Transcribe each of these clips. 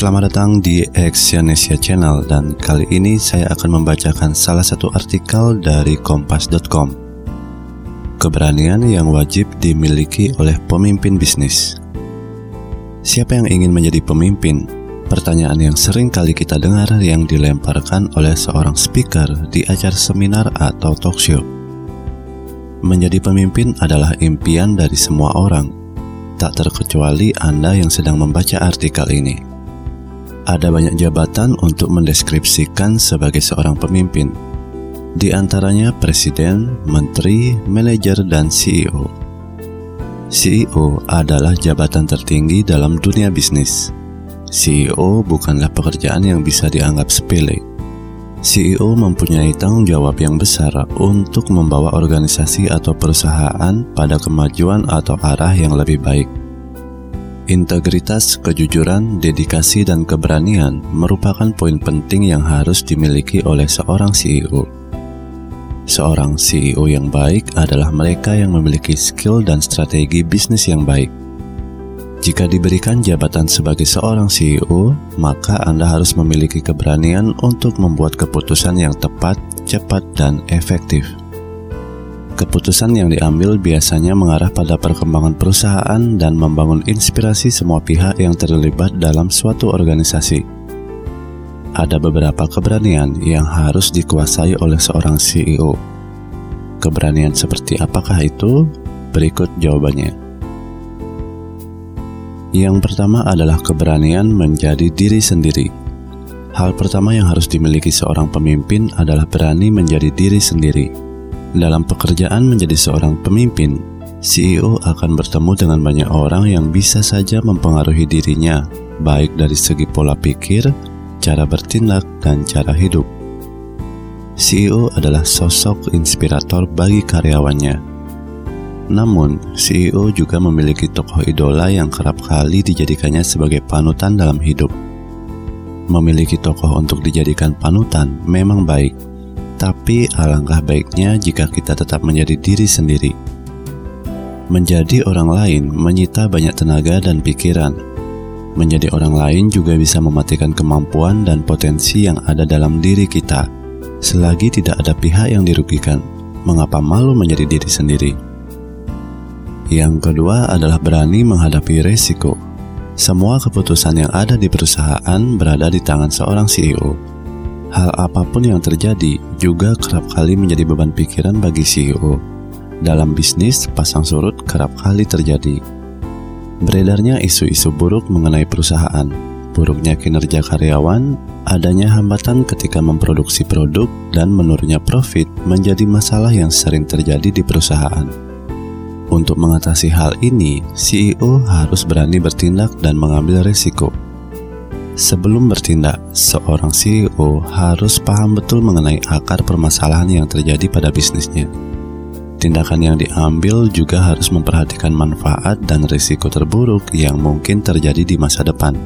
Selamat datang di Exyonesia Channel dan kali ini saya akan membacakan salah satu artikel dari kompas.com. Keberanian yang wajib dimiliki oleh pemimpin bisnis. Siapa yang ingin menjadi pemimpin? Pertanyaan yang sering kali kita dengar yang dilemparkan oleh seorang speaker di acara seminar atau talk show. Menjadi pemimpin adalah impian dari semua orang, tak terkecuali Anda yang sedang membaca artikel ini. Ada banyak jabatan untuk mendeskripsikan sebagai seorang pemimpin. Di antaranya presiden, menteri, manajer, dan CEO. CEO adalah jabatan tertinggi dalam dunia bisnis. CEO bukanlah pekerjaan yang bisa dianggap sepele. CEO mempunyai tanggung jawab yang besar untuk membawa organisasi atau perusahaan pada kemajuan atau arah yang lebih baik. Integritas, kejujuran, dedikasi, dan keberanian merupakan poin penting yang harus dimiliki oleh seorang CEO. Seorang CEO yang baik adalah mereka yang memiliki skill dan strategi bisnis yang baik. Jika diberikan jabatan sebagai seorang CEO, maka Anda harus memiliki keberanian untuk membuat keputusan yang tepat, cepat, dan efektif. Keputusan yang diambil biasanya mengarah pada perkembangan perusahaan dan membangun inspirasi semua pihak yang terlibat dalam suatu organisasi. Ada beberapa keberanian yang harus dikuasai oleh seorang CEO. Keberanian seperti apakah itu? Berikut jawabannya. Yang pertama adalah keberanian menjadi diri sendiri. Hal pertama yang harus dimiliki seorang pemimpin adalah berani menjadi diri sendiri dalam pekerjaan menjadi seorang pemimpin, CEO akan bertemu dengan banyak orang yang bisa saja mempengaruhi dirinya, baik dari segi pola pikir, cara bertindak, dan cara hidup. CEO adalah sosok inspirator bagi karyawannya. Namun, CEO juga memiliki tokoh idola yang kerap kali dijadikannya sebagai panutan dalam hidup. Memiliki tokoh untuk dijadikan panutan memang baik, tapi alangkah baiknya jika kita tetap menjadi diri sendiri. Menjadi orang lain menyita banyak tenaga dan pikiran. Menjadi orang lain juga bisa mematikan kemampuan dan potensi yang ada dalam diri kita. Selagi tidak ada pihak yang dirugikan, mengapa malu menjadi diri sendiri? Yang kedua adalah berani menghadapi resiko. Semua keputusan yang ada di perusahaan berada di tangan seorang CEO Hal apa pun yang terjadi juga kerap kali menjadi beban pikiran bagi CEO. Dalam bisnis, pasang surut kerap kali terjadi. Beredarnya isu-isu buruk mengenai perusahaan, buruknya kinerja karyawan, adanya hambatan ketika memproduksi produk, dan menurunnya profit menjadi masalah yang sering terjadi di perusahaan. Untuk mengatasi hal ini, CEO harus berani bertindak dan mengambil resiko Sebelum bertindak, seorang CEO harus paham betul mengenai akar permasalahan yang terjadi pada bisnisnya. Tindakan yang diambil juga harus memperhatikan manfaat dan risiko terburuk yang mungkin terjadi di masa depan.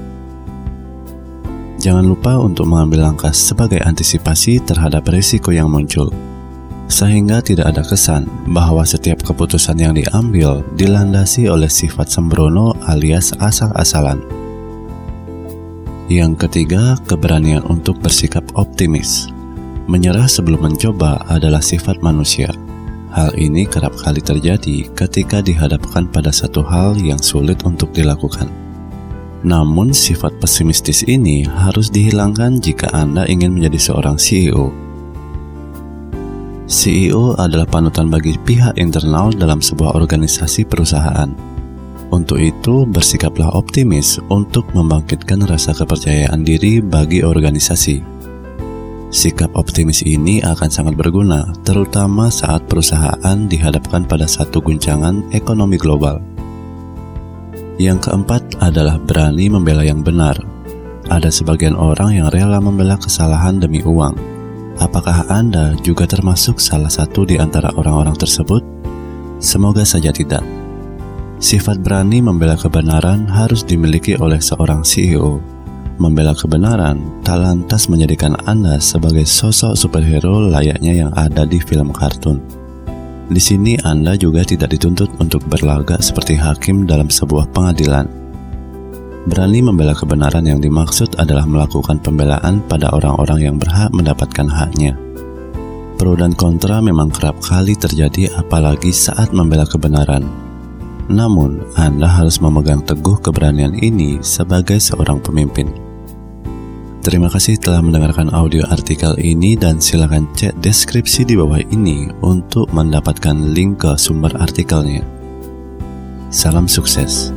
Jangan lupa untuk mengambil langkah sebagai antisipasi terhadap risiko yang muncul, sehingga tidak ada kesan bahwa setiap keputusan yang diambil dilandasi oleh sifat sembrono alias asal-asalan. Yang ketiga, keberanian untuk bersikap optimis. Menyerah sebelum mencoba adalah sifat manusia. Hal ini kerap kali terjadi ketika dihadapkan pada satu hal yang sulit untuk dilakukan. Namun, sifat pesimistis ini harus dihilangkan jika Anda ingin menjadi seorang CEO. CEO adalah panutan bagi pihak internal dalam sebuah organisasi perusahaan untuk itu, bersikaplah optimis untuk membangkitkan rasa kepercayaan diri bagi organisasi. Sikap optimis ini akan sangat berguna, terutama saat perusahaan dihadapkan pada satu guncangan ekonomi global. Yang keempat adalah berani membela yang benar. Ada sebagian orang yang rela membela kesalahan demi uang. Apakah Anda juga termasuk salah satu di antara orang-orang tersebut? Semoga saja tidak. Sifat berani membela kebenaran harus dimiliki oleh seorang CEO. Membela kebenaran tak lantas menjadikan Anda sebagai sosok superhero layaknya yang ada di film kartun. Di sini Anda juga tidak dituntut untuk berlagak seperti hakim dalam sebuah pengadilan. Berani membela kebenaran yang dimaksud adalah melakukan pembelaan pada orang-orang yang berhak mendapatkan haknya. Pro dan kontra memang kerap kali terjadi apalagi saat membela kebenaran. Namun, Anda harus memegang teguh keberanian ini sebagai seorang pemimpin. Terima kasih telah mendengarkan audio artikel ini dan silakan cek deskripsi di bawah ini untuk mendapatkan link ke sumber artikelnya. Salam sukses.